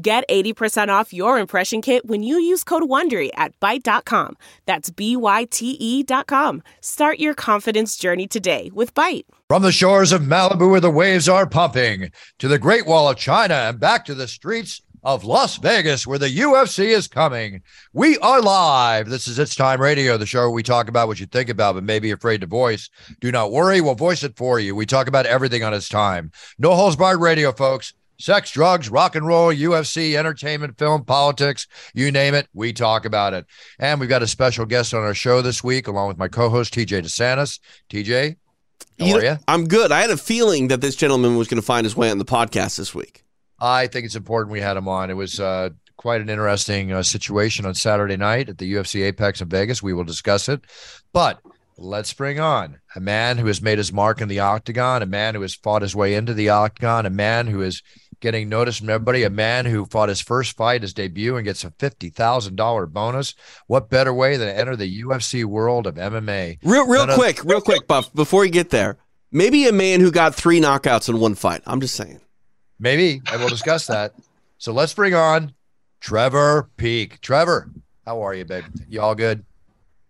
Get 80% off your impression kit when you use code WONDERY at Byte.com. That's B-Y-T-E dot com. Start your confidence journey today with Byte. From the shores of Malibu where the waves are pumping, to the Great Wall of China and back to the streets of Las Vegas where the UFC is coming. We are live. This is It's Time Radio, the show where we talk about what you think about but may be afraid to voice. Do not worry, we'll voice it for you. We talk about everything on It's Time. No holds barred radio, folks sex, drugs, rock and roll, UFC, entertainment, film, politics, you name it, we talk about it. And we've got a special guest on our show this week, along with my co-host TJ De Santis. TJ, how you are you? I'm good. I had a feeling that this gentleman was going to find his way on the podcast this week. I think it's important we had him on. It was uh, quite an interesting uh, situation on Saturday night at the UFC Apex in Vegas. We will discuss it, but let's bring on a man who has made his mark in the octagon, a man who has fought his way into the octagon, a man who is getting noticed from everybody, a man who fought his first fight, his debut, and gets a $50,000 bonus. What better way than to enter the UFC world of MMA? Real, real None quick, of- real quick, Buff, before you get there, maybe a man who got three knockouts in one fight. I'm just saying. Maybe, and we'll discuss that. So let's bring on Trevor Peek. Trevor, how are you, babe? You all good?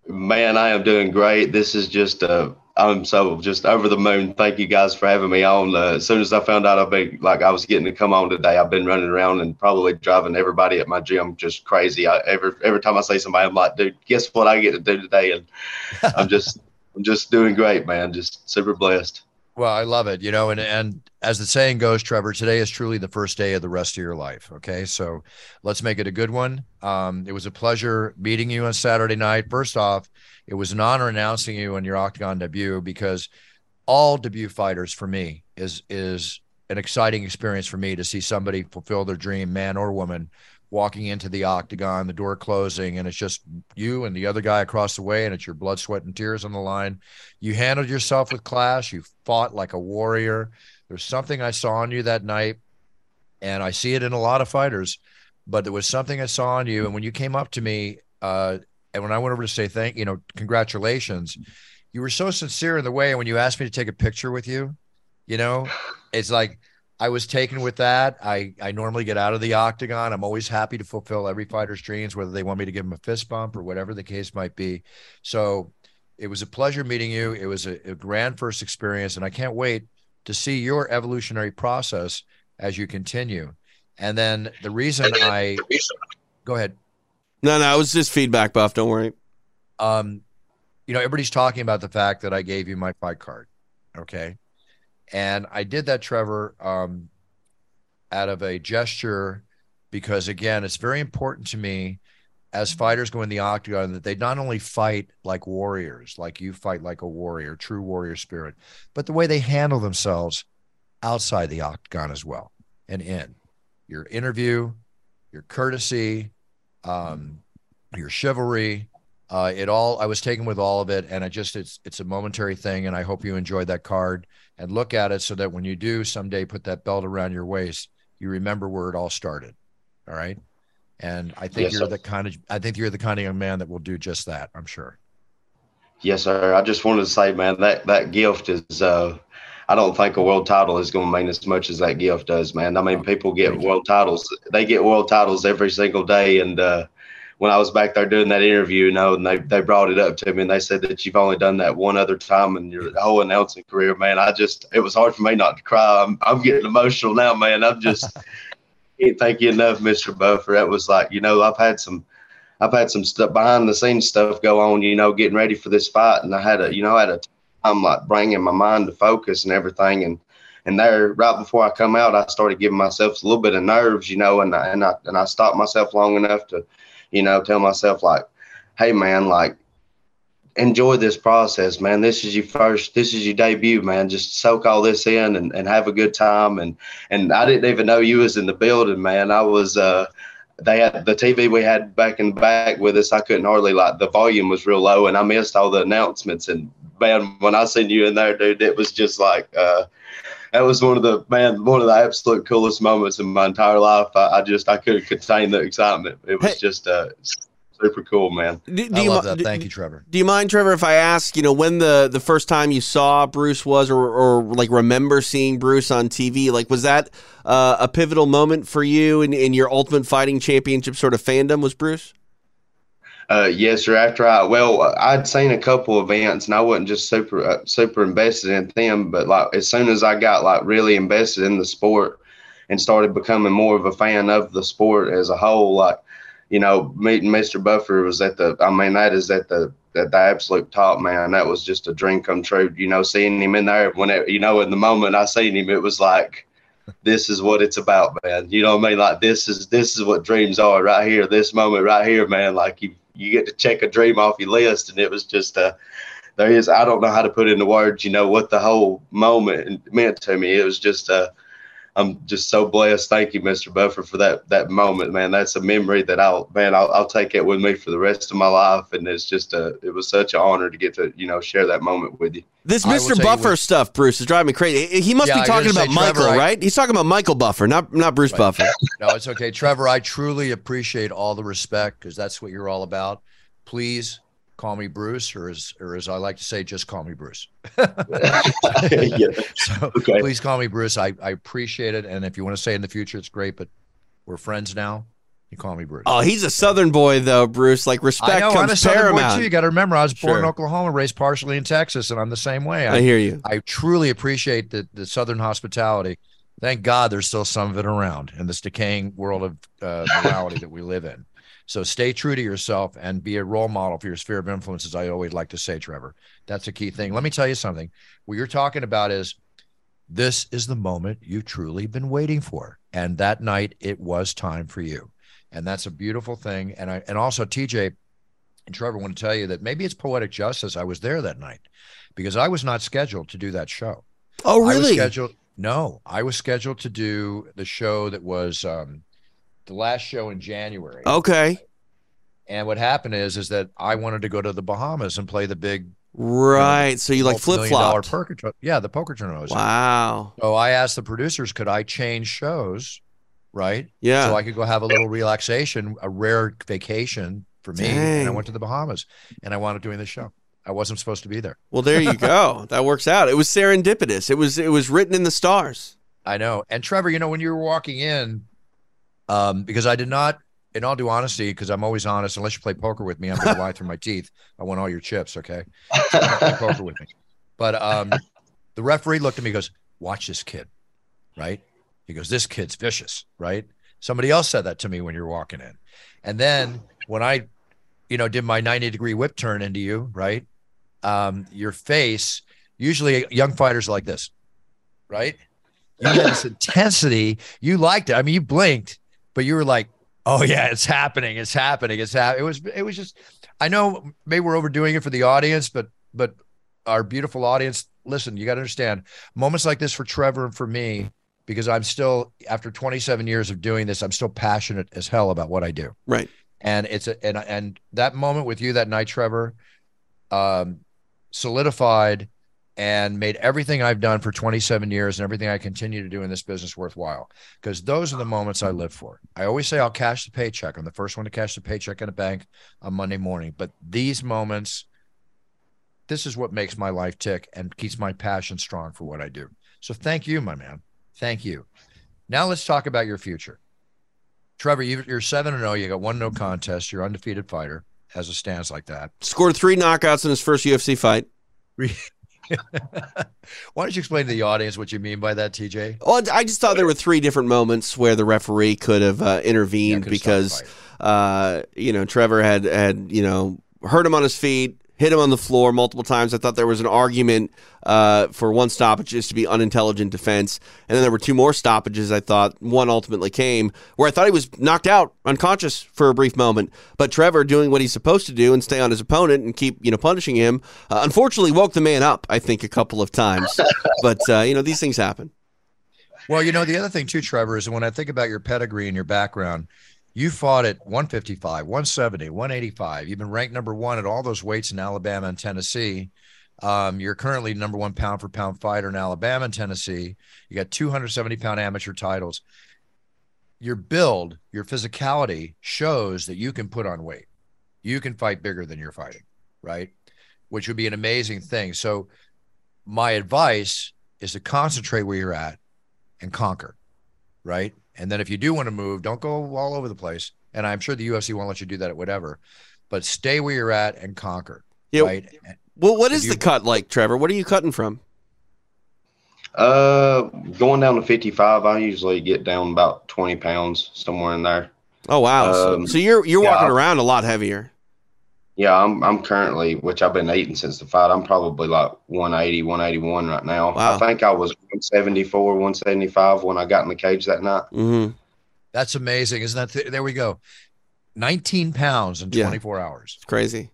Man, I am doing great. This is just a I'm so just over the moon. Thank you guys for having me on. Uh, as soon as I found out I've been like I was getting to come on today, I've been running around and probably driving everybody at my gym just crazy. I, every every time I see somebody, I'm like, dude, guess what I get to do today? And I'm just I'm just doing great, man. Just super blessed. Well, I love it. You know, and and as the saying goes, Trevor, today is truly the first day of the rest of your life. Okay, so let's make it a good one. Um, it was a pleasure meeting you on Saturday night. First off it was an honor announcing you on your Octagon debut because all debut fighters for me is is an exciting experience for me to see somebody fulfill their dream, man or woman, walking into the octagon, the door closing, and it's just you and the other guy across the way, and it's your blood, sweat, and tears on the line. You handled yourself with class. You fought like a warrior. There's something I saw on you that night, and I see it in a lot of fighters, but there was something I saw on you. And when you came up to me, uh, and when I went over to say thank you know congratulations, you were so sincere in the way. And when you asked me to take a picture with you, you know, it's like I was taken with that. I I normally get out of the octagon. I'm always happy to fulfill every fighter's dreams, whether they want me to give them a fist bump or whatever the case might be. So it was a pleasure meeting you. It was a, a grand first experience, and I can't wait to see your evolutionary process as you continue. And then the reason I go ahead. No, no, it was just feedback, Buff. Don't worry. Um, you know, everybody's talking about the fact that I gave you my fight card. Okay. And I did that, Trevor, um, out of a gesture because, again, it's very important to me as fighters go in the octagon that they not only fight like warriors, like you fight like a warrior, true warrior spirit, but the way they handle themselves outside the octagon as well and in. Your interview, your courtesy, um, your chivalry. Uh, it all I was taken with all of it, and I just it's it's a momentary thing, and I hope you enjoyed that card and look at it so that when you do someday put that belt around your waist, you remember where it all started. All right, and I think yes, you're sir. the kind of I think you're the kind of young man that will do just that. I'm sure. Yes, sir. I just wanted to say, man, that that gift is. Uh, I don't think a world title is going to mean as much as that gift does, man. I mean, people get world titles. They get world titles every single day, and uh, when I was back there doing that interview, you know, and they, they brought it up to me and they said that you've only done that one other time in your whole announcing career, man. I just, it was hard for me not to cry. I'm, I'm getting emotional now, man. I'm just, can't thank you enough, Mr. Buffer. That was like, you know, I've had some, I've had some stuff behind the scenes stuff go on, you know, getting ready for this fight. And I had a, you know, I had a time like bringing my mind to focus and everything. And, and there, right before I come out, I started giving myself a little bit of nerves, you know, and I, and I, and I stopped myself long enough to, you know, tell myself like, hey man, like enjoy this process, man. This is your first, this is your debut, man. Just soak all this in and, and have a good time. And and I didn't even know you was in the building, man. I was uh they had the TV we had back the back with us. I couldn't hardly like the volume was real low, and I missed all the announcements. And man, when I seen you in there, dude, it was just like uh, that was one of the man, one of the absolute coolest moments in my entire life. I, I just I couldn't contain the excitement. It was Hey. just uh, super cool, man. Do, do I you love mi- that. do- Thank you, Trevor. Do you mind, Trevor, if I ask, you know, when the the first time you saw Bruce was, or or like remember seeing Bruce on TV? Like, was that uh, a pivotal moment for you in, in your Ultimate Fighting Championship sort of fandom? Was Bruce? Uh, yes, sir. After I, well, I'd seen a couple events and I wasn't just super, uh, super invested in them. But like, as soon as I got like really invested in the sport and started becoming more of a fan of the sport as a whole, like, you know, meeting Mr. Buffer was at the, I mean, that is at the, at the absolute top, man. That was just a dream come true. You know, seeing him in there when it, you know, in the moment I seen him, it was like, this is what it's about, man. You know what I mean? Like this is this is what dreams are right here, this moment right here, man. Like you you get to check a dream off your list, and it was just uh there is I don't know how to put into words, you know, what the whole moment meant to me. It was just uh I'm just so blessed. Thank you, Mr. Buffer, for that that moment, man. That's a memory that I'll man, I'll, I'll take it with me for the rest of my life. And it's just a it was such an honor to get to you know share that moment with you. This I Mr. Buffer what- stuff, Bruce, is driving me crazy. He must Yeah, be talking gotta about Michael, Trevor, I- right? He's talking about Michael Buffer, not not Bruce Right. Buffer. No, it's okay, Trevor. I truly appreciate all the respect because that's what you're all about. Please call me Bruce, or as or as I like to say, just call me Bruce. yeah. So Okay. please call me Bruce. I, I appreciate it, and if you want to say in the future, it's great. But we're friends now. You call me Bruce. Oh, he's a Southern boy, though, Bruce. Like respect I know. I'm a comes Southern boy paramount. too. You got to remember, I was born in Oklahoma, raised partially in Texas, and I'm the same way. I I, hear you. I truly appreciate the the Southern hospitality. Thank God there's still some of it around in this decaying world of uh, morality that we live in. So stay true to yourself and be a role model for your sphere of influence, as I always like to say, Trevor. That's a key thing. Let me tell you something. What you're talking about is this is the moment you've truly been waiting for. And that night it was time for you. And that's a beautiful thing. And I and also TJ and Trevor want to tell you that maybe it's poetic justice. I was there that night because I was not scheduled to do that show. Oh, really? scheduled. No, I was scheduled to do the show that was um, the last show in January. Okay. And what happened is, is that I wanted to go to the Bahamas and play the big Right. So you like flip flop. Yeah, the poker tournament. Was in. Wow. So I asked the producers, could I change shows, right? Yeah. So I could go have a little relaxation, a rare vacation for me. And I went to the Bahamas, and I wound up doing the show. I wasn't supposed to be there. well, there you go. that works out. It was serendipitous. It was it was written in the stars. I know. And Trevor, you know, when you were walking in, um, because I did not, in all due honesty, because I'm always honest, unless you play poker with me, I'm going to lie through my teeth. I want all your chips, okay? Play poker with me. But um, the referee looked at me, goes, "Watch this kid," right? He goes, "This kid's vicious," right? Somebody else said that to me when you're walking in, and then when I, you know, did my 90 degree whip turn into you, right? Um, your face. Usually, young fighters like this, right? You had this intensity. You liked it. I mean, you blinked, but you were like, "Oh yeah, it's happening. It's happening. It's happening." It was. It was just. I know maybe we're overdoing it for the audience, but but our beautiful audience, listen. You got to understand moments like this for Trevor and for me, because I'm still after 27 years of doing this, I'm still passionate as hell about what I do Right. and it's a, and and that moment with you that night, Trevor, um, solidified and made everything I've done for 27 years and everything I continue to do in this business worthwhile. Because those are the moments I live for. I always say I'll cash the paycheck. I'm the first one to cash the paycheck in a bank on Monday morning. But these moments, this is what makes my life tick and keeps my passion strong for what I do. So thank you, my man. Thank you. Now let's talk about your future. Trevor, you, you're seven and zero. You got one no contest. You're undefeated fighter as a stance like that. Scored three knockouts in his first UFC fight. Why don't you explain to the audience what you mean by that, TJ? Well, I just thought there were three different moments where the referee could have uh, intervened Yeah, could've stopped the because, uh, you know, Trevor had had you know hurt him on his feet, hit him on the floor multiple times. I thought there was an argument uh, for one stoppage just to be unintelligent defense, and then there were two more stoppages. I thought one ultimately came where I thought he was knocked out, unconscious for a brief moment, but Trevor doing what he's supposed to do and stay on his opponent and keep you know punishing him. Uh, unfortunately, woke the man up. I think a couple of times, but uh, you know these things happen. Well, you know, the other thing too, Trevor, is when I think about your pedigree and your background, You fought at 155, 170, 185. You've been ranked number one at all those weights in Alabama and Tennessee. Um, you're currently number one pound for pound fighter in Alabama and Tennessee. You got 270 pound amateur titles. Your build, your physicality shows that you can put on weight. You can fight bigger than you're fighting, right? Which would be an amazing thing. So, my advice is to concentrate where you're at and conquer, right? And then if you do want to move, don't go all over the place. And I'm sure the UFC won't let you do that at whatever, but stay where you're at and conquer. Yeah. Right. Well, what is you, the cut like, Trevor? What are you cutting from? Uh, going down to 55, I usually get down about 20 pounds somewhere in there. Oh wow! Um, so, so, you're you're yeah, walking around a lot heavier. Yeah, I'm I'm currently, which I've been eating since the fight. I'm probably like 180, 181 right now. Wow. I think I was 174, 175 when I got in the cage that night. Mm-hmm. That's amazing, isn't that? Th- there we go. 19 pounds in 24 yeah. hours. It's crazy.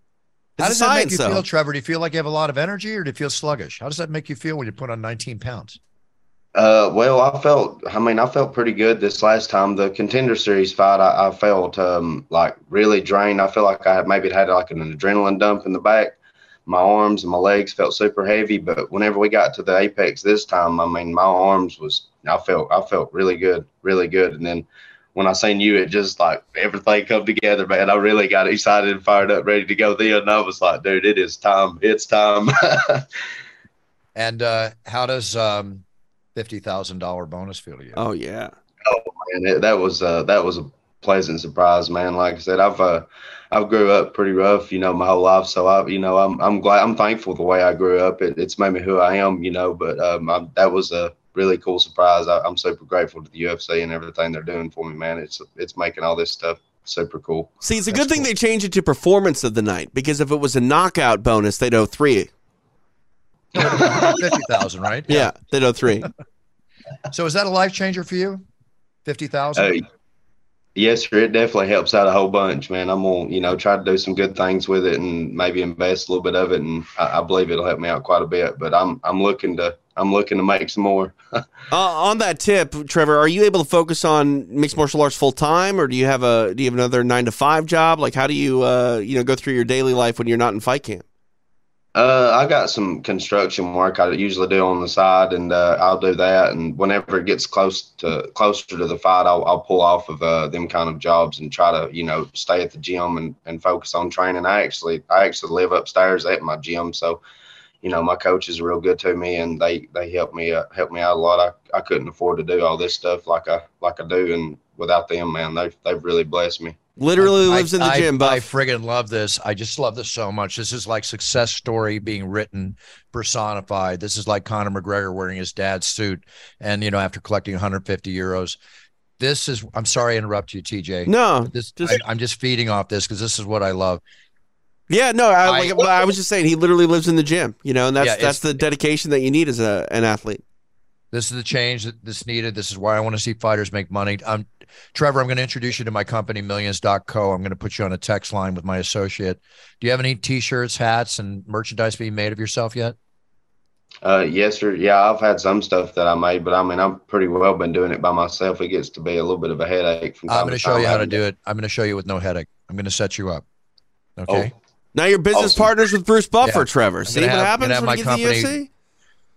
How does that make you though. feel, Trevor? Do you feel like you have a lot of energy, or do you feel sluggish? How does that make you feel when you put on 19 pounds? Uh, well, I felt. I mean, I felt pretty good this last time. The contender series fight, I, I felt um, like really drained. I feel like I maybe had like an adrenaline dump in the back. My arms and my legs felt super heavy, but whenever we got to the apex this time, I mean, my arms was. I felt. I felt really good, really good, and then when I seen you, it just like everything come together, man. I really got excited and fired up, ready to go. Then and I was like, dude, it is time. It's time. and uh, how does um, fifty thousand dollar bonus feel to you? Oh yeah. Oh man, it, that was uh, that was a pleasant surprise, man. Like I said, I've uh, I grew up pretty rough, you know, my whole life. So I, you know, I'm I'm glad, I'm thankful the way I grew up. It, it's made me who I am, you know. But um, I, that was a really cool surprise. I, am super grateful to the UFC and everything they're doing for me, man. It's it's making all this stuff super cool. See, it's a That's good thing cool. they changed it to performance of the night because if it was a knockout bonus, they'd owe three. Fifty thousand, right? Yeah, yeah they'd owe three. so is that a life changer for you? Fifty thousand. Uh, yes, sir. It definitely helps out a whole bunch, man. I'm gonna, you know, try to do some good things with it and maybe invest a little bit of it, and I, I believe it'll help me out quite a bit. But I'm I'm looking to I'm looking to make some more. uh, on that tip, Trevor, are you able to focus on mixed martial arts full time, or do you have a do you have another nine to five job? Like, how do you uh, you know go through your daily life when you're not in fight camp? Uh, I got some construction work I usually do on the side, and uh, I'll do that. And whenever it gets close to closer to the fight, I'll, I'll pull off of uh, them kind of jobs and try to, you know, stay at the gym and, and focus on training. I actually I actually live upstairs at my gym, so you know, my coaches are real good to me, and they they help me uh, help me out a lot. I, I couldn't afford to do all this stuff like I like I do, and without them, man, they they've really blessed me. Literally lives I, in the I, gym. Buff. I friggin' love this. I just love this so much. This is like success story being written, personified. This is like Conor McGregor wearing his dad's suit, and you know, after collecting 150 euros. This is. I'm sorry, I interrupt you, TJ. No, this. Just, I, I'm just feeding off this because this is what I love. Yeah, no, I, I, like, I, was just saying he literally lives in the gym, you know, and that's yeah, that's the dedication that you need as a an athlete. This is the change that's needed. This is why I want to see fighters make money. Um, Trevor, I'm going to introduce you to my company, Millions.co. I'm going to put you on a text line with my associate. Do you have any T-shirts, hats, and merchandise being made of yourself yet? Uh, yes, sir. Yeah, I've had some stuff that I made, but I mean, I've pretty well been doing it by myself. It gets to be a little bit of a headache. From I'm going to show you how to do it. I'm going to show you with no headache. I'm going to set you up. Okay. Oh. Now you're business awesome. partners with Bruce Buffer, yeah. Trevor. See what happens when you get company, the UFC?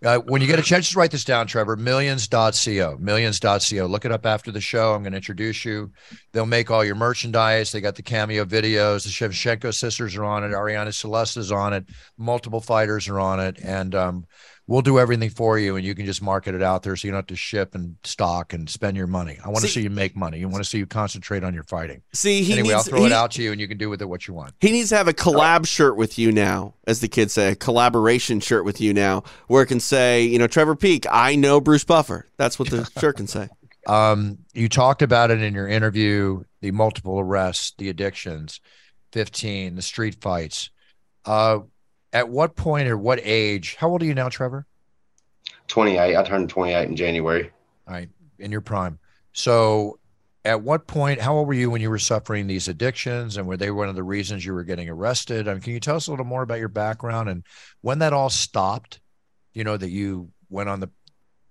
Uh, when you get a chance, just write this down, Trevor. Millions.co. Millions.co. Look it up after the show. I'm going to introduce you. They'll make all your merchandise. They got the cameo videos. The Shevchenko sisters are on it. Arianny Celeste is on it. Multiple fighters are on it. And um, we'll do everything for you and you can just market it out there so you don't have to ship and stock and spend your money. I want see, to see you make money. You want to see you concentrate on your fighting. See, he anyway, needs, I'll throw he, it out to you and you can do with it what you want. He needs to have a collab shirt with you now, as the kids say, a collaboration shirt with you now, where it can say, you know, Trevor Peek, I know Bruce Buffer. That's what the shirt can say. Um, you talked about it in your interview, the multiple arrests, the addictions, 15, the street fights. Uh, at what point or what age? How old are you now, Trevor? 28. I turned 28 in January. All right, in your prime. So, at what point? How old were you when you were suffering these addictions, and were they one of the reasons you were getting arrested? I mean, can you tell us a little more about your background and when that all stopped? You know that you went on the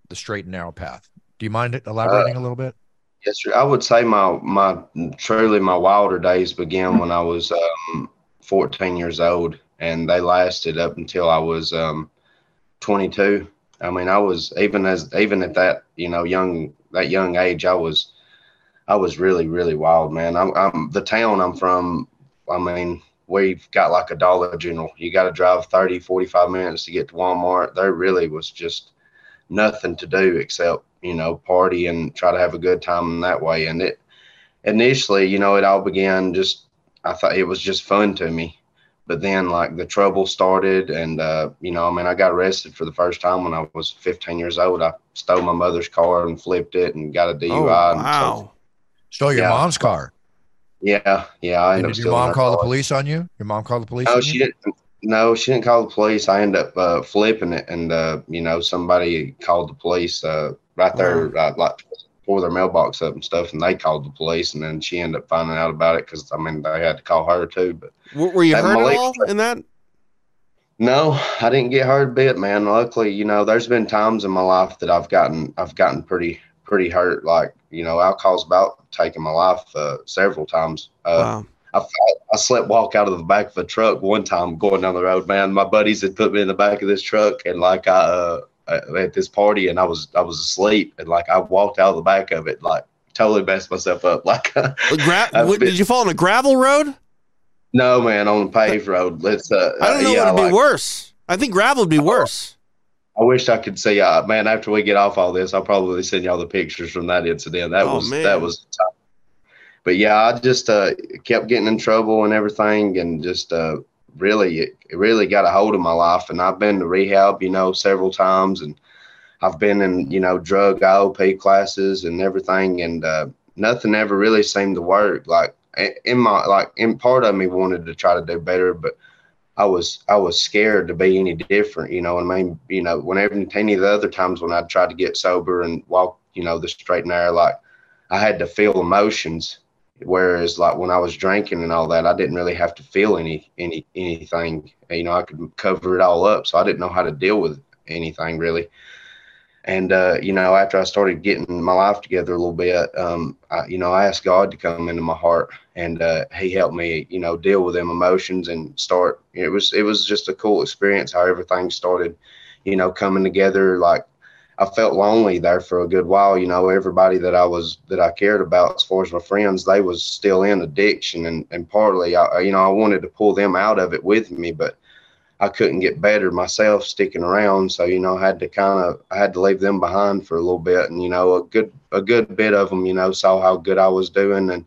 the straight and narrow path. Do you mind elaborating uh, a little bit? Yes, sir. I would say my my truly my wilder days began when I was um, 14 years old, and they lasted up until I was um, 22. I mean, I was even as even at that you know young that young age, I was I was really really wild, man. I'm, I'm the town I'm from. I mean, we've got like a Dollar General. You got to drive 30, 45 minutes to get to Walmart. There really was just nothing to do except you know party and try to have a good time in that way. And it initially, you know, it all began just I thought it was just fun to me but then like the trouble started and uh, you know i mean i got arrested for the first time when i was 15 years old i stole my mother's car and flipped it and got a dui oh, wow stole your yeah. mom's car yeah yeah I did your mom call car. the police on you your mom called the police no she you? didn't no she didn't call the police i ended up uh, flipping it and uh, you know somebody called the police uh, right there wow. Like tore their mailbox up and stuff, and they called the police, and then she ended up finding out about it because I mean they had to call her too. But were you hurt Malik, at all in that? No, I didn't get hurt a bit, man. Luckily, you know, there's been times in my life that I've gotten I've gotten pretty pretty hurt. Like you know, alcohol's about taking my life uh, several times. Uh, wow. I, I slept walk out of the back of a truck one time going down the road, man. My buddies had put me in the back of this truck, and like I, uh, uh, at this party and I was I was asleep and like I walked out of the back of it like totally messed myself up. Like, Gra- what, did you fall on a gravel road? No, man, on a paved road. Let's. Uh, I don't know yeah, what would like, be worse. I think gravel would be worse. I wish I could see. Uh, man, after we get off all this, I'll probably send y'all the pictures from that incident. That oh, was man. that was. Tough. But yeah, I just uh, kept getting in trouble and everything, and just uh, really it, really got a hold of my life. And i've been to rehab you know several times. And i've been in you know drug iop classes and everything. And uh, nothing ever really seemed to work. Like in my like in part of me wanted to try to do better but i was i was scared to be any different you know and i mean? You know whenever any of the other times when i tried to get sober and walk you know the straight and narrow like i had to feel emotions Whereas like when I was drinking and all that, I didn't really have to feel any any anything. You know, I could cover it all up, so I didn't know how to deal with anything really. And uh, you know, after I started getting my life together a little bit, um, I, you know, I asked God to come into my heart, and uh, He helped me, you know, deal with them emotions and start. It was it was just a cool experience how everything started, you know, coming together. Like I felt lonely there for a good while. You know, everybody that I was that I cared about, as far as my friends, they was still in addiction, and and partly, I you know, I wanted to pull them out of it with me, but I couldn't get better myself sticking around. So you know, I had to kind of I had to leave them behind for a little bit, and you know, a good a good bit of them, you know, saw how good I was doing, and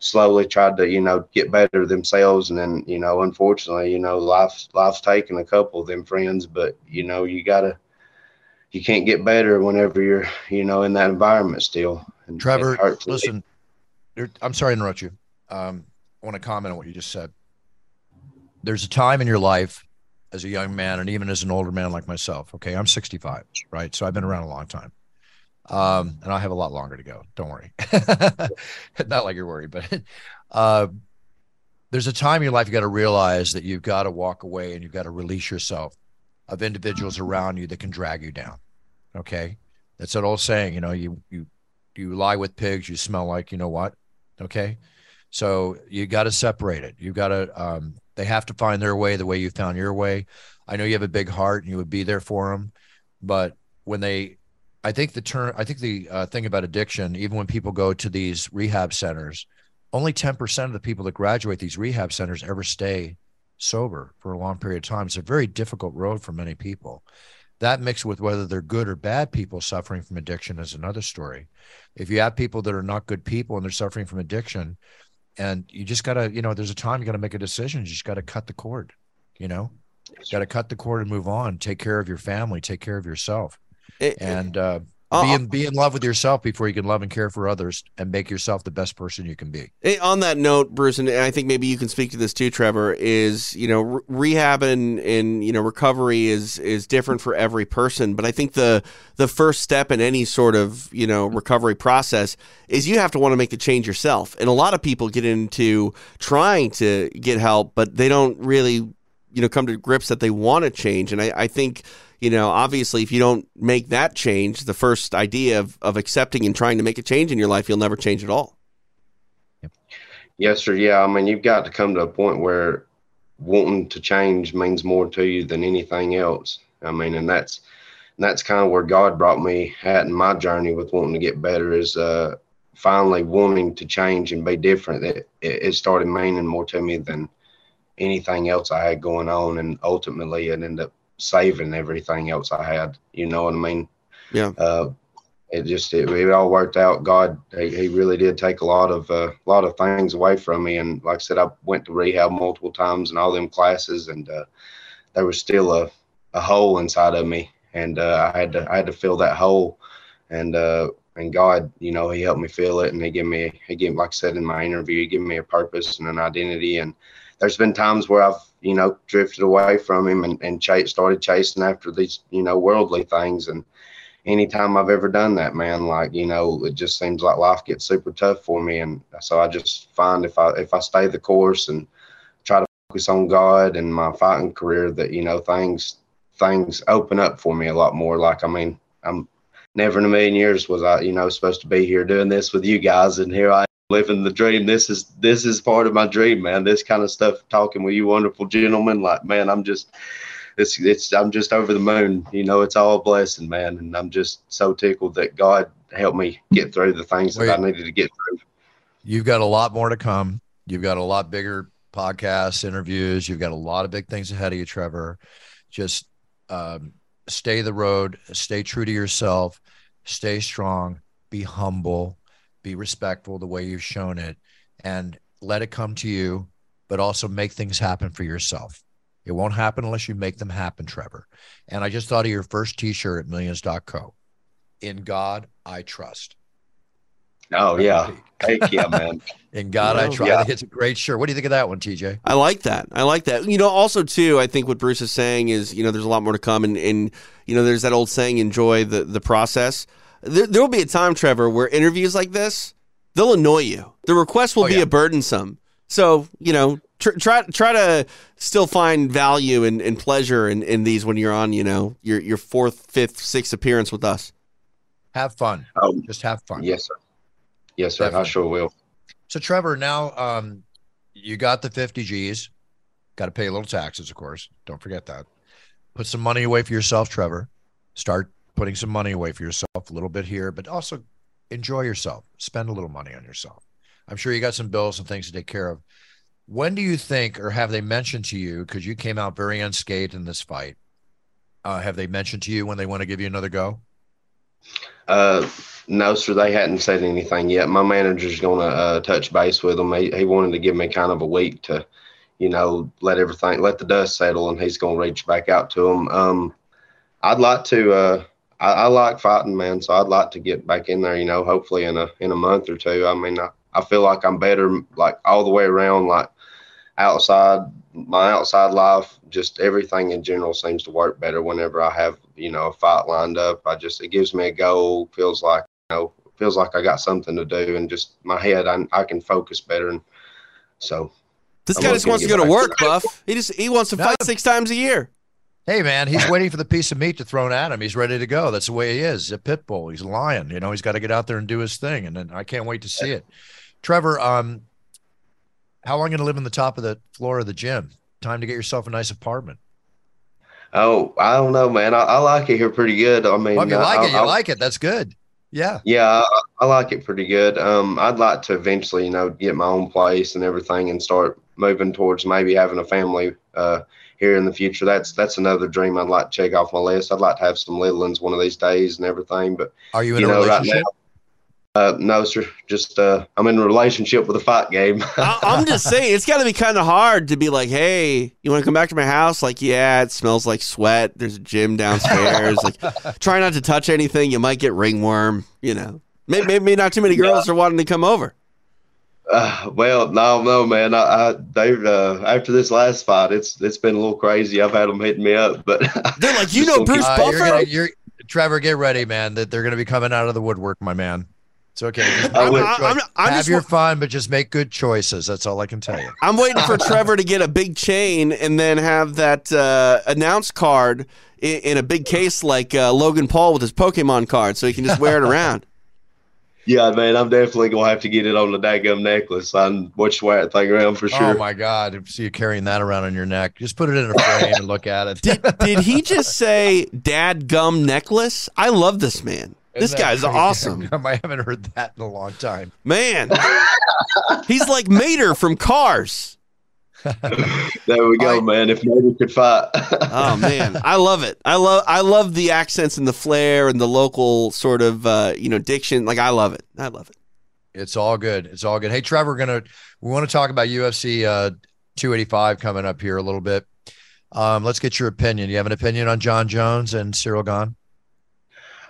slowly tried to you know get better themselves and then you know unfortunately you know life's life's taken a couple of them friends but you know you gotta you can't get better whenever you're you know in that environment still. And Trevor, listen, I'm sorry to interrupt you. Um, I want to comment on what you just said. There's a time in your life as a young man and even as an older man like myself. Okay, I'm 65, right? So I've been around a long time. Um, and I have a lot longer to go. Don't worry. Not like you're worried, but uh, there's a time in your life you got to realize that you've got to walk away and you've got to release yourself of individuals around you that can drag you down. Okay. That's that old saying, you know, you you you lie with pigs, you smell like you know what. Okay. So you got to separate it. You got to um, they have to find their way the way you found your way. I know you have a big heart and you would be there for them, but when they I think the term I think the uh, thing about addiction, even when people go to these rehab centers, only 10% of the people that graduate these rehab centers ever stay sober for a long period of time. It's a very difficult road for many people. That mixed with whether they're good or bad people suffering from addiction is another story. If you have people that are not good people and they're suffering from addiction, and you just got to, you know, there's a time you got to make a decision. You just got to cut the cord, you know, got to cut the cord and move on. Take care of your family, take care of yourself. It, and uh, uh, be in be in love with yourself before you can love and care for others and make yourself the best person you can be. On that note, Bruce, and I think maybe you can speak to this too, Trevor. Is you know re- rehab and, and you know recovery is is different for every person, but I think the the first step in any sort of you know recovery process is you have to want to make the change yourself. And a lot of people get into trying to get help, but they don't really you know come to grips that they want to change. And I, I think you know, obviously, if you don't make that change, the first idea of, of accepting and trying to make a change in your life, you'll never change at all. Yes, sir. Yeah, I mean, you've got to come to a point where wanting to change means more to you than anything else. I mean, and that's and that's kind of where God brought me at in my journey with wanting to get better is uh, finally wanting to change and be different. It, it, it started meaning more to me than anything else I had going on, and ultimately it ended up saving everything else I had. You know what I mean? Yeah. Uh, it just it, it, all worked out. God, he, he really did take a lot of a uh, lot of things away from me. And like I said, I went to rehab multiple times and all them classes, and uh, there was still a, a hole inside of me, and uh, I had to I had to fill that hole. And uh, and God, you know, He helped me fill it, and He gave me He gave like I said in my interview, He gave me a purpose and an identity. And there's been times where I've you know drifted away from Him and and ch- started chasing after these you know worldly things and anytime I've ever done that, man, like, you know, it just seems like life gets super tough for me. And so I just find if I, if I stay the course and try to focus on God and my fighting career that, you know, things, things open up for me a lot more. Like, I mean, I'm never in a million years was I, you know, supposed to be here doing this with you guys. And here I living the dream. This is, this is part of my dream, man. This kind of stuff, talking with you wonderful gentlemen. Like, man, I'm just, it's it's I'm just over the moon. You know, it's all a blessing, man, and I'm just so tickled that God helped me get through the things that I needed to get through. You've got a lot more to come. You've got a lot bigger podcasts, interviews. You've got a lot of big things ahead of you, Trevor. Just um, stay the road, stay true to yourself, stay strong, be humble, be respectful the way you've shown it, and let it come to you, but also make things happen for yourself. It won't happen unless you make them happen, Trevor. And I just thought of your first t shirt at millions.co. In God, I trust. Oh, yeah. Thank you, man. In God, I trust. Yeah. It's a great shirt. What do you think of that one, TJ? I like that. I like that. You know, also, too, I think what Bruce is saying is, you know, there's a lot more to come. And, and you know, there's that old saying, enjoy the, the process. There, there will be a time, Trevor, where interviews like this, they'll annoy you. The request will oh, be yeah. a burdensome. So, you know, try try, try to still find value and, and pleasure in, in these when you're on, you know, your your fourth, fifth, sixth appearance with us. Have fun. Um, Just have fun. Yes, sir. Yes, sir. Definitely. I sure will. So, Trevor, now um, you got the 50 G's. Got to pay a little taxes, of course. Don't forget that. Put some money away for yourself, Trevor. Start putting some money away for yourself, a little bit here, but also enjoy yourself. Spend a little money on yourself. I'm sure you got some bills and things to take care of. When do you think, or have they mentioned to you, because you came out very unscathed in this fight, uh, have they mentioned to you when they want to give you another go? Uh, no, sir. They hadn't said anything yet. My manager's going to uh, touch base with them. He, he wanted to give me kind of a week to, you know, let everything, let the dust settle, and he's going to reach back out to them. Um, I'd like to. I, I, like fighting, man. So I'd like to get back in there. You know, hopefully in a in a month or two. I mean, I, I feel like I'm better, like all the way around. Like outside my outside life just everything in general seems to work better whenever i have you know a fight lined up i just it gives me a goal feels like you know feels like i got something to do and just my head i, I can focus better and so this I'm guy just wants to go to work to buff he just he wants to fight six times a year Hey man, he's waiting for the piece of meat to thrown at him. He's ready to go. That's the way he is. A pit bull. He's a lion. You know, he's got to get out there and do his thing. And then I can't wait to see it. Trevor, um, how long going to live in the top of the floor of the gym? Time to get yourself a nice apartment. Oh, I don't know, man. I, I like it here pretty good. I mean, well, if you like I, it, you I, like it. That's good. Yeah. Yeah, I, I, like it pretty good. Um, I'd like to eventually, you know, get my own place and everything, and start moving towards maybe having a family uh, here in the future. That's that's another dream I'd like to check off my list. I'd like to have some little ones one of these days and everything. But are you in you a know, relationship? Right now, uh, no, sir. Just uh, I'm in a relationship with a fight game. I'm just saying it's got to be kind of hard to be like, hey, you want to come back to my house? Like, yeah, it smells like sweat. There's a gym downstairs. like, try not to touch anything. You might get ringworm. You know, maybe, maybe not too many girls yeah. are wanting to come over. Uh, well, no, no, man. I, I they uh, after this last fight, it's it's been a little crazy. I've had them hitting me up, but they're like, you know, Bruce Buffer. You're, you're, Trevor, get ready, man. That they're going to be coming out of the woodwork, my man. It's okay. Just I'm- make good I'm- I'm Have just your fun, but just make good choices. That's all I can tell you. I'm waiting for Trevor to get a big chain and then have that uh, announce card in, in a big case like uh, Logan Paul with his Pokemon card, so he can just wear it around. Yeah, man, I'm definitely gonna have to get it on the daggum necklace. I'm watch wear that thing around for oh, sure. Oh my God! See you carrying that around on your neck. Just put it in a frame and look at it. Did, did he just say "dad gum necklace"? I love this man. This Isn't that guy's awesome, I haven't heard that in a long time. man. He's like Mater from Cars. There we go, I- man. If Navy could fight. Oh man, I love it. I love I love the accents and the flair and the local sort of uh, you know diction. Like I love it. I love it. It's all good. It's all good. Hey, Trevor, we're gonna we want to talk about UFC uh, 285 coming up here a little bit. Um, let's get your opinion. Do you have an opinion on Jon Jones and Ciryl Gane?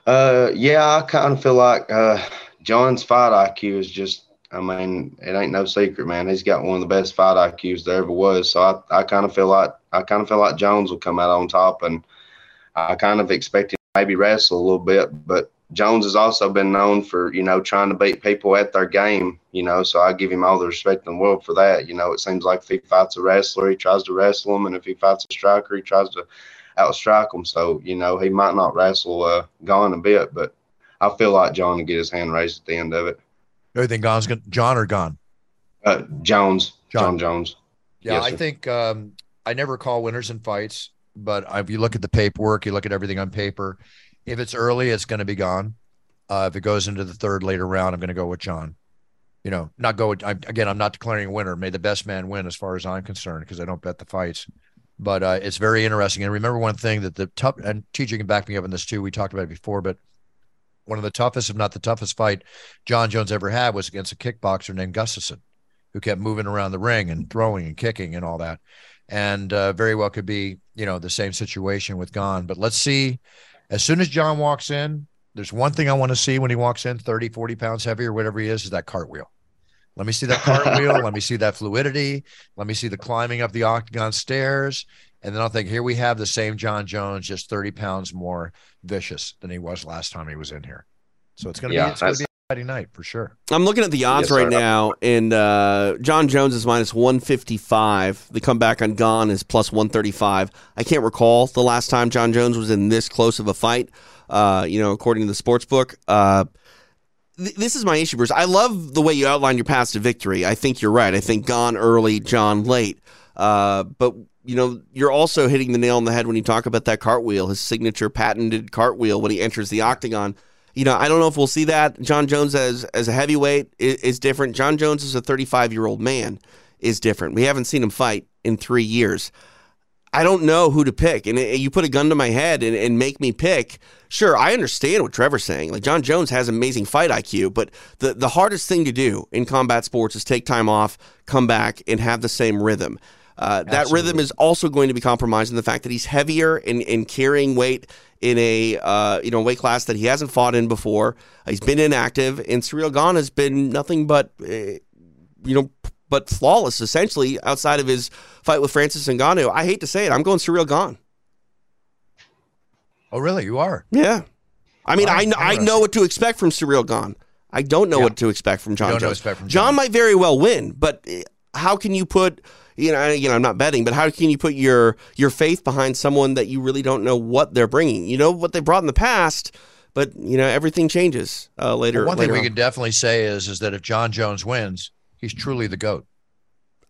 Uh, yeah, I kind of feel like uh, Jon's fight IQ is just. I mean, it ain't no secret, man. He's got one of the best fight IQs there ever was. So I, I kind of feel like I kind of feel like Jones will come out on top, and I kind of expect him to maybe wrestle a little bit. But Jones has also been known for you know trying to beat people at their game. You know, so I give him all the respect in the world for that. You know, it seems like if he fights a wrestler, he tries to wrestle him, and if he fights a striker, he tries to outstrike him. So you know, he might not wrestle uh, Gane a bit, but I feel like Jon will get his hand raised at the end of it. Think Gane's going Jon or Gane? Uh, Jones, Jon. Jon, Jones. Yeah, Yes, I sir. think um, I never call winners in fights, but if you look at the paperwork, you look at everything on paper. If it's early, it's going to be Gane. Uh, if it goes into the third later round, I'm going to go with Jon. You know, not go with, I, again. I'm not declaring a winner. May the best man win, as far as I'm concerned, because I don't bet the fights. But uh, it's very interesting. And remember one thing that the tough and TJ can back me up on this too. We talked about it before, but one of the toughest, if not the toughest fight Jon Jones ever had was against a kickboxer named Gustafsson, who kept moving around the ring and throwing and kicking and all that. And uh, very well could be, you know, the same situation with Gane. But let's see. As soon as Jon walks in, there's one thing I want to see when he walks in 30, 40 pounds heavier, whatever he is, is that cartwheel. Let me see that cartwheel. Let me see that fluidity. Let me see the climbing up the octagon stairs. And then I'll think, here we have the same Jon Jones, just 30 pounds more vicious than he was last time he was in here. So it's gonna Yeah, be it's gonna be a exciting night for sure. I'm looking at the odds Yes, right sir. now, and uh, Jon Jones is minus 155. The comeback on Gane is plus 135. I can't recall the last time Jon Jones was in this close of a fight. Uh, you know, according to the sports book. Uh, th- this is my issue, Bruce. I love the way you outline your paths to victory. I think you're right. I think Gane early, Jon late. Uh, but you know, you're also hitting the nail on the head when you talk about that cartwheel, his signature patented cartwheel when he enters the octagon. You know, I don't know if we'll see that. Jon Jones as as a heavyweight is, is different. Jon Jones as a 35 year old man is different. We haven't seen him fight in three years. I don't know who to pick. And uh, you put a gun to my head and, and make me pick. Sure, I understand what Trevor's saying. Like Jon Jones has amazing fight IQ, but the, the hardest thing to do in combat sports is take time off, come back, and have the same rhythm. Uh, that rhythm is also going to be compromised in the fact that he's heavier and, and carrying weight in a uh, you know weight class that he hasn't fought in before. He's been inactive, and Ciryl Gane has been nothing but uh, you know but flawless essentially outside of his fight with Francis Ngannou. I hate to say it, I'm going Ciryl Gane. Oh, really? You are? Yeah, I mean Wow, I I know what to expect from Ciryl Gane. I don't know Yeah. what to expect from Jon don't Jones. expect from Jon Jon. might very well win, but uh, how can you put you know again I'm not betting, but how can you put your your faith behind someone that you really don't know what they're bringing? You know what they brought in the past, but you know everything changes uh, later. Well, one thing later we on. can definitely say is is that if Jon Jones wins, he's truly the goat.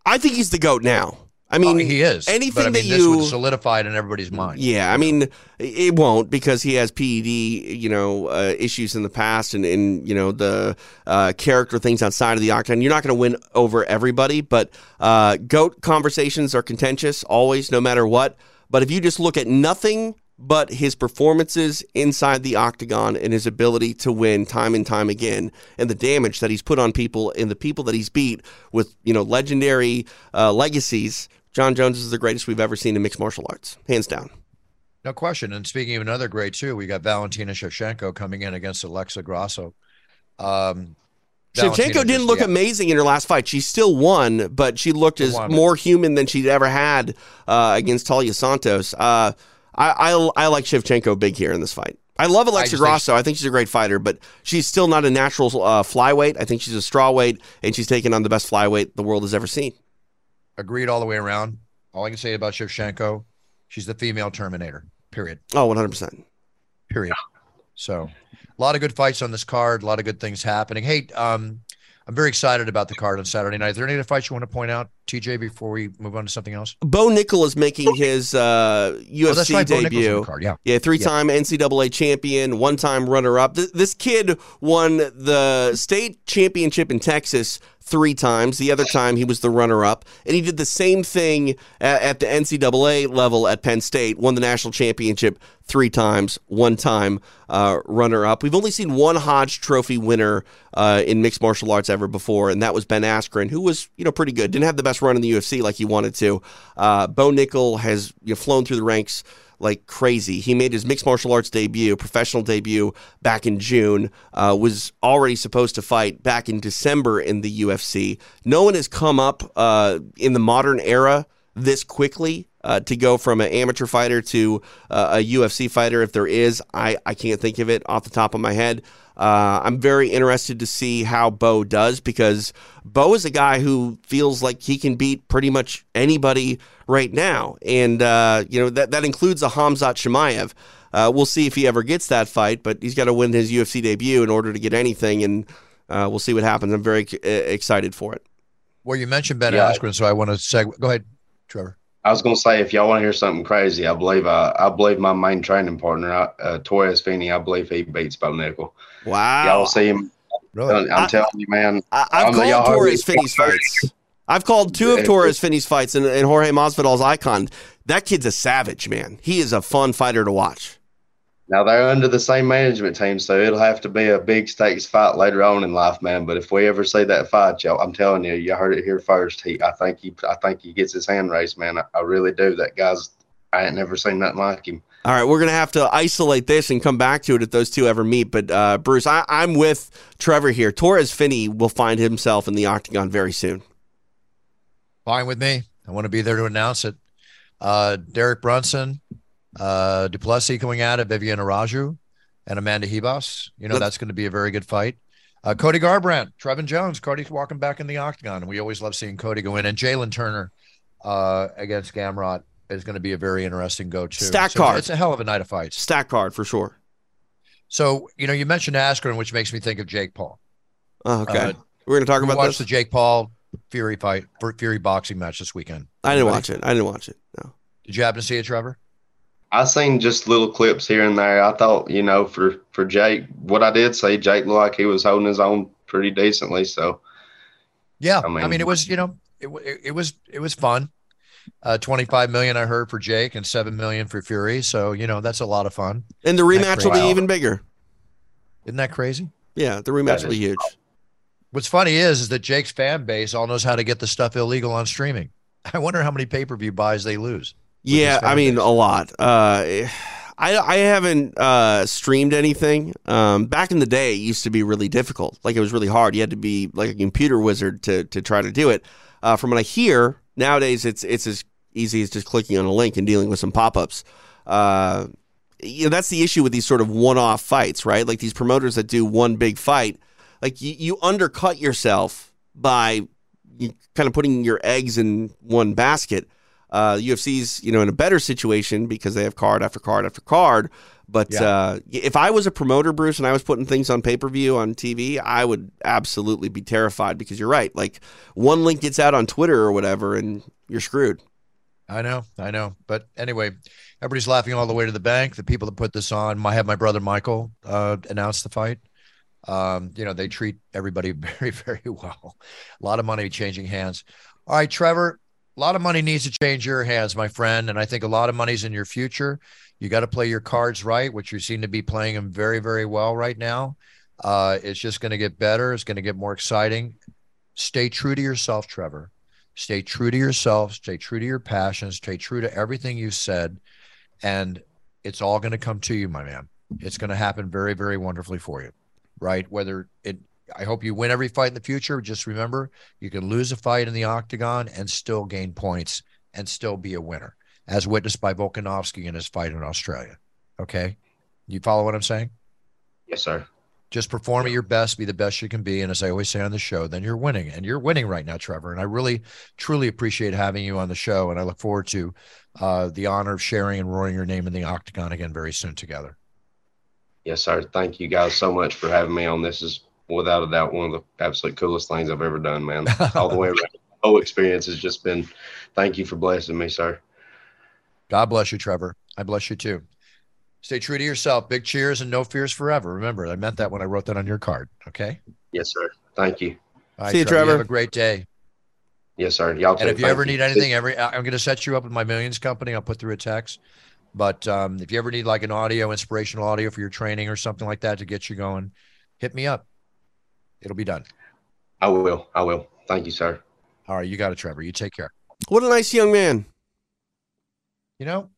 I think he's the goat now. I mean, Oh, he is. anything I mean, that you solidified in everybody's mind. Yeah, I mean, it won't because he has PED, you know, uh, issues in the past and, and you know, the uh, character things outside of the octagon. You're not going to win over everybody, but uh, GOAT conversations are contentious always, no matter what. But if you just look at nothing but his performances inside the octagon and his ability to win time and time again, and the damage that he's put on people and the people that he's beat with, you know, legendary uh, legacies, Jon Jones is the greatest we've ever seen in mixed martial arts, hands down. No question. And speaking of another great too, we got Valentina Shevchenko coming in against Alexa Grasso. Um, Shevchenko didn't just- look yeah. amazing in her last fight. She still won, but she looked as more human than she'd ever had uh, against Taila Santos. Uh, I, I I like Shevchenko big here in this fight. I love Alexa I Grasso. I think she's a great fighter, but she's still not a natural uh, flyweight. I think she's a strawweight, and she's taking on the best flyweight the world has ever seen. Agreed all the way around. All I can say about Shevchenko, she's the female Terminator. Period. Oh, 100 percent. Period. So, a lot of good fights on this card. A lot of good things happening. Hey, um, I'm very excited about the card on Saturday night. Is there any other fights you want to point out, TJ, before we move on to something else? Bo Nickal is making his uh, UFC oh, right. Debut. card. Yeah. Yeah, three-time NCAA champion, one-time runner-up. Th- this kid won the state championship in Texas three times. The other time he was the runner-up, and he did the same thing at, at the NCAA level at Penn State. Won the national championship three times, one time uh, runner-up. We've only seen one Hodge Trophy winner uh, in mixed martial arts ever before, and that was Ben Askren, who was you know pretty good. Didn't have the best run in the UFC like he wanted to. Uh, Bo Nickal has you know, flown through the ranks like crazy. He made his mixed martial arts debut, professional debut back in June, uh, was already supposed to fight back in December in the UFC. No one has come up uh, in the modern era this quickly. Uh, to go from an amateur fighter to uh, a UFC fighter, if there is, I, I can't think of it off the top of my head. Uh, I'm very interested to see how Bo does because Bo is a guy who feels like he can beat pretty much anybody right now, and uh, you know that that includes a Hamzat Chimaev. Uh, we'll see if he ever gets that fight, but he's got to win his UFC debut in order to get anything, and uh, we'll see what happens. I'm very uh, excited for it. Well, you mentioned Ben Yeah. Askren, so I want to seg. Go ahead, Trevor. I was gonna say if y'all want to hear something crazy, I believe uh, I believe my main training partner, uh, uh, Torrez Finney, I believe he beats Bo Nickal. Wow, Y'all see him? Really? I'm I- telling you, man. I, I I've don't called Torrez. Finney's fights. I've called two of Torrez Finney's fights and, and Jorge Masvidal's icon. That kid's a savage, man. He is a fun fighter to watch. Now they're under the same management team, so it'll have to be a big stakes fight later on in life, man. But if we ever see that fight, y'all, I'm telling you, you heard it here first. He, I think he, I think he gets his hand raised, man. I, I really do. That guy's, I ain't never seen nothing like him. All right, we're gonna have to isolate this and come back to it if those two ever meet. But uh, Bruce, I, I'm with Trevor here. Torrez Finney will find himself in the octagon very soon. Fine with me. I want to be there to announce it. Uh, Derek Brunson, uh, Du Plessis going at it, Viviane Araújo, and Amanda Ribas. You know, Let's- that's going to be a very good fight. Uh, Cody Garbrandt, Trevin Jones, Cody's walking back in the octagon. We always love seeing Cody go in. And Jalen Turner uh, against Gamrot is going to be a very interesting go too. Stack So card. It's a hell of a night of fights. Stack card for sure. So, you know, you mentioned Askren, which makes me think of Jake Paul. Oh, okay, Uh, we're gonna talk about watched this. the Jake Paul Fury fight, Fury boxing match this weekend. I didn't Anybody? watch it. I didn't watch it. No. Did you happen to see it, Trevor? I seen just little clips here and there. I thought, you know, for for Jake, what I did say, Jake looked like he was holding his own pretty decently. So Yeah, I I mean, mean- it was you know it, it, it was it was fun. Uh, Twenty five million I heard for Jake and seven million for Fury. So you know that's a lot of fun. And the rematch will be even bigger. Isn't that crazy? Yeah, the rematch will be huge. What's funny is is that Jake's fan base all knows how to get the stuff illegal on streaming. I wonder how many pay per view buys they lose. Yeah, I mean a lot. Uh, I I haven't uh, streamed anything. Um, back in the day, it used to be really difficult. Like it was really hard. You had to be like a computer wizard to to try to do it. Uh, from what I hear nowadays, it's it's as easy as just clicking on a link and dealing with some pop ups. Uh, you know that's the issue with these sort of one off fights, right? Like these promoters that do one big fight, like you, you undercut yourself by you kind of putting your eggs in one basket. Uh, UFC's you know in a better situation because they have card after card after card. But Yeah. uh, if I was a promoter, Bruce, and I was putting things on pay per view on TV, I would absolutely be terrified because you're right. Like one link gets out on Twitter or whatever, and you're screwed. I know, I know. But anyway, everybody's laughing all the way to the bank. The people that put this on, I have my brother Michael uh, announce the fight. Um, you know, they treat everybody very, very well. A lot of money changing hands. All right, Trevor, a lot of money needs to change your hands, my friend. And I think a lot of money's in your future. You got to play your cards right, which you seem to be playing them very, very well right now. Uh, it's just going to get better. It's going to get more exciting. Stay true to yourself, Trevor. Stay true to yourself. Stay true to your passions. Stay true to everything you said. And it's all going to come to you, my man. It's going to happen very, very wonderfully for you, right? Whether it, I hope you win every fight in the future. Just remember, you can lose a fight in the octagon and still gain points and still be a winner, as witnessed by Volkanovski in his fight in Australia. Okay. You follow what I'm saying? Yes, sir. Just perform at your best, be the best you can be. And as I always say on the show, then you're winning. And you're winning right now, Trevor. And I really, truly appreciate having you on the show. And I look forward to uh, the honor of sharing and roaring your name in the octagon again very soon together. Yes, sir. Thank you guys so much for having me on. This is without a doubt one of the absolute coolest things I've ever done, man. All the way around. The whole experience has just been thank you for blessing me, sir. God bless you, Trevor. I bless you too. Stay true to yourself. Big cheers and no fears forever. Remember, I meant that when I wrote that on your card. Okay. Yes, sir. Thank you. All right, See you, Trevor. have a great day. Yes, sir. Y'all too. And if you Thank ever need anything, every I'm going to set you up with my millions company. I'll put through a text. But um, if you ever need like an audio, inspirational audio for your training or something like that to get you going, hit me up. It'll be done. I will. I will. Thank you, sir. All right, you got it, Trevor. You take care. What a nice young man. You know,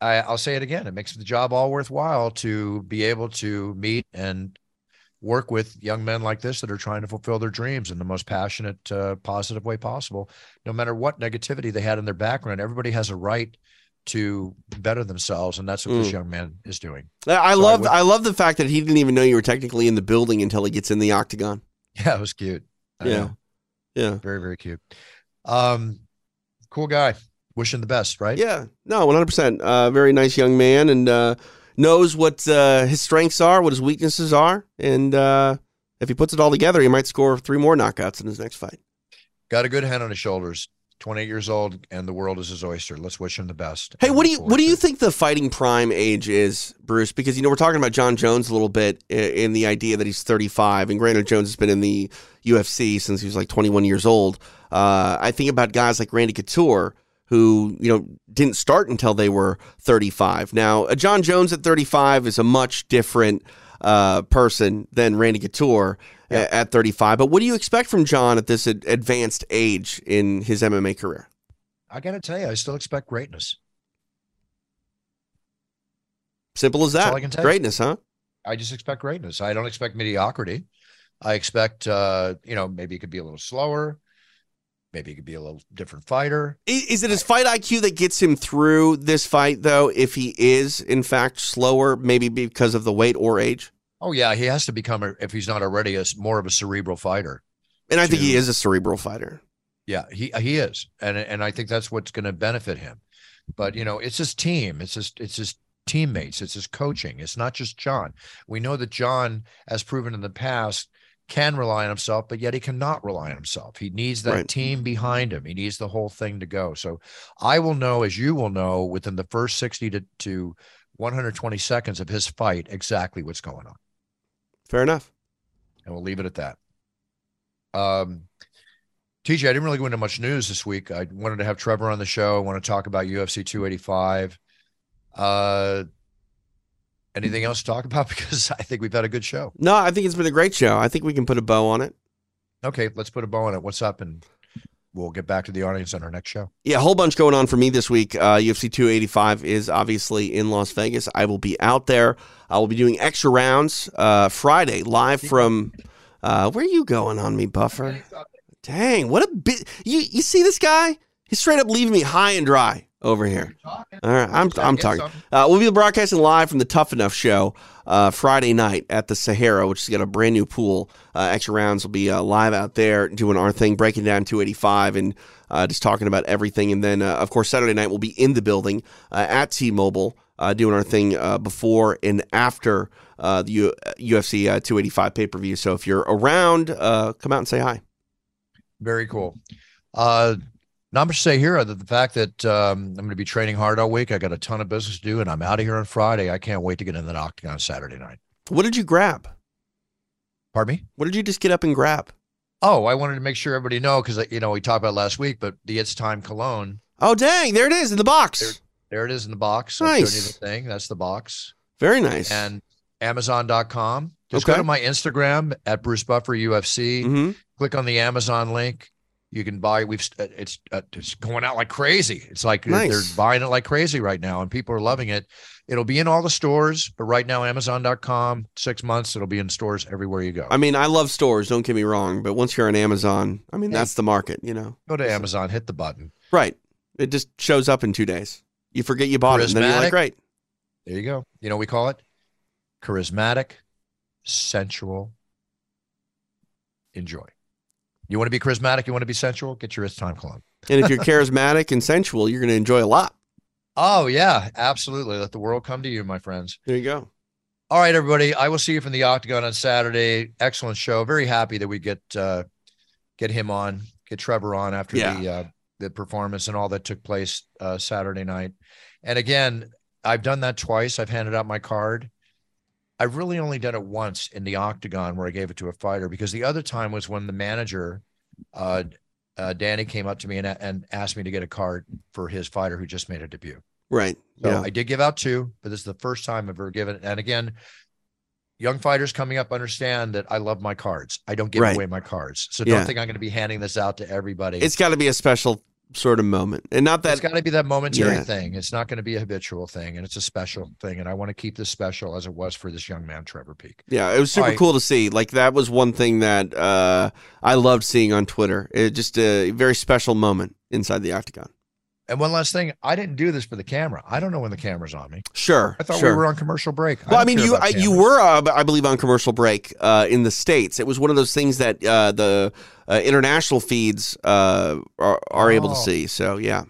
I, I'll say it again. It makes the job all worthwhile to be able to meet and work with young men like this that are trying to fulfill their dreams in the most passionate, uh, positive way possible. No matter what negativity they had in their background, everybody has a right to better themselves, and that's what this Mm. young man is doing. I I So love would- I love the fact that he didn't even know you were technically in the building until he gets in the octagon. Yeah, it was cute. I Yeah. know. Yeah. very very cute. Um, cool guy. Wishing the best, right? Yeah, no, one hundred percent. Uh, very nice young man, and uh, knows what uh, his strengths are, what his weaknesses are, and uh, if he puts it all together, he might score three more knockouts in his next fight. Got a good hand on his shoulders. 28 years old, and the world is his oyster. Let's wish him the best. Hey, what do you what do you think the fighting prime age is, Bruce? Because you know we're talking about Jon Jones a little bit in the idea that he's thirty five, and granted Jones has been in the UFC since he was like twenty one years old. Uh, I think about guys like Randy Couture. Who you know didn't start until they were 35. Now, a Jon Jones at 35 is a much different uh, person than Randy Couture a- at 35. But what do you expect from Jon at this advanced age in his MMA career? I got to tell you, I still expect greatness. Simple as that. all I can tell you. Greatness, huh? I just expect greatness. I don't expect mediocrity. I expect, uh, you know, maybe it could be a little slower. Maybe he could be a little different fighter. Is it his fight IQ that gets him through this fight, though, if he is, in fact, slower, maybe because of the weight or age? Oh yeah, he has to become, a, if he's not already, a more of a cerebral fighter. And I think he is a cerebral fighter. Yeah, he uh, he is, and and I think that's what's going to benefit him. But you know, it's his team. It's his it's his teammates. It's his coaching. It's not just Jon. We know that Jon, as proven in the past, can rely on himself, but yet he cannot rely on himself. He needs that Right. team behind him. He needs the whole thing to go. So I will know, as you will know, within the first sixty to to 120 seconds of his fight, exactly what's going on Fair enough. and we'll leave it at that. Um, TJ, I didn't really go into much news this week. I wanted to have Trevor on the show. I want to talk about UFC 285. Uh, anything else to talk about? Because I think we've had a good show. No, I think it's been a great show. I think we can put a bow on it. Okay, let's put a bow on it. What's up? And we'll get back to the audience on our next show. Yeah, a whole bunch going on for me this week. Uh, UFC 285 is obviously in Las Vegas. I will be out there. I will be doing extra rounds uh, Friday live from. Uh, where are you going on me, Buffer? Dang, what a bit! You you see this guy? He's straight up leaving me high and dry over here. All right, I'm I'm talking. Uh, we'll be broadcasting live from the Tough Enough show uh, Friday night at the Sahara, which has got a brand new pool. Uh, extra rounds will be uh, live out there doing our thing, breaking down 285 and uh, just talking about everything. And then, uh, of course, Saturday night we'll be in the building uh, at T-Mobile uh, doing our thing uh, before and after uh, the U- UFC uh, 285 pay per view. So if you're around, uh, come out and say hi. Very cool. Uh, not much to say here other than the fact that um, I'm going to be training hard all week. I got a ton of business to do, and I'm out of here on Friday. I can't wait to get in the octagon Saturday night. What did you grab? Pardon me? What did you just get up and grab? Oh, I wanted to make sure everybody know because you know we talked about it last week, but the It's Time cologne. Oh, dang! There it is in the box. There- There it is in the box. You Nice. the thing. That's the box. Very nice. And Amazon.com. Just Okay. go to my Instagram at Bruce Buffer UFC. Mhm. Click on the Amazon link. You can buy. We've it's uh, it's going out like crazy. It's like Nice. they're buying it like crazy right now, and people are loving it. It'll be in all the stores, but right now Amazon.com. Six months, it'll be in stores everywhere you go. I mean, I love stores. Don't get me wrong, but once you're on Amazon, I mean, that's the market. You know, go to Amazon, hit the button. right? It just shows up in two days. You forget you bought it, and then you're like, great. There you go. You know, we call it charismatic, sensual. Enjoy. You want to be charismatic? You want to be sensual? Get your It's Time cologne. And if you're charismatic and sensual, you're going to enjoy a lot. Oh, yeah, absolutely. Let the world come to you, my friends. There you go. All right, everybody. I will see you from the Octagon on Saturday. Excellent show. Very happy that we get uh, get him on, get Trevor on after Yeah. the uh, the performance and all that took place uh, Saturday night. And again, I've done that twice. I've handed out my card. I've really only done it once in the Octagon where I gave it to a fighter because the other time was when the manager, uh, uh, Danny, came up to me and, and asked me to get a card for his fighter who just made a debut. Right. So yeah. I did give out two, but this is the first time I've ever given. it. And again, young fighters coming up understand that I love my cards. I don't give Right. away my cards. So Yeah. don't think I'm going to be handing this out to everybody. It's got to be a special sort of moment. And not that it's got to be that momentary Yeah. thing. It's not going to be a habitual thing, and it's a special thing. And I want to keep this special as it was for this young man, Trevor Peek. Yeah, it was super cool to see. Like that was one thing that uh, I loved seeing on Twitter. It just a very special moment inside the octagon. And one last thing, I didn't do this for the camera. I don't know when the camera's on me. Sure, I thought sure. we were on commercial break. well, I don't mean, you I, you were, uh, I believe, on commercial break uh, in the states. It was one of those things that uh, the uh, international feeds uh, are, are able to Oh. see. So yeah,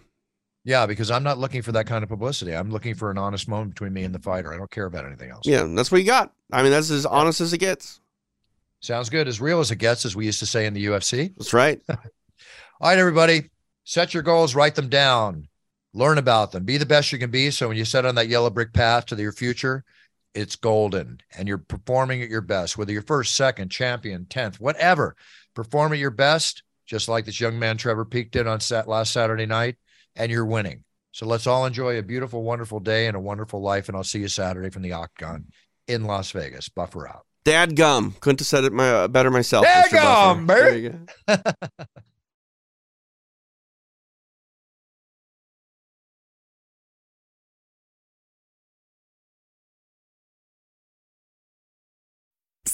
Yeah, because I'm not looking for that kind of publicity. I'm looking for an honest moment between me and the fighter. I don't care about anything else. yeah, that's what you got. I mean, that's as honest as it gets. Sounds good. As real as it gets, as we used to say in the UFC. That's right. All right, everybody, set your goals, write them down, learn about them, be the best you can be. So when you set on that yellow brick path to your future, it's golden and you're performing at your best, whether you're first, second, champion, 10th, whatever. Perform at your best, just like this young man Trevor Peek did on sat last Saturday night, and you're winning. So let's all enjoy a beautiful, wonderful day and a wonderful life. And I'll see you Saturday from the Octagon in Las Vegas. Buffer out. Dad gum couldn't have said it my, uh, better myself. Dad gum, baby.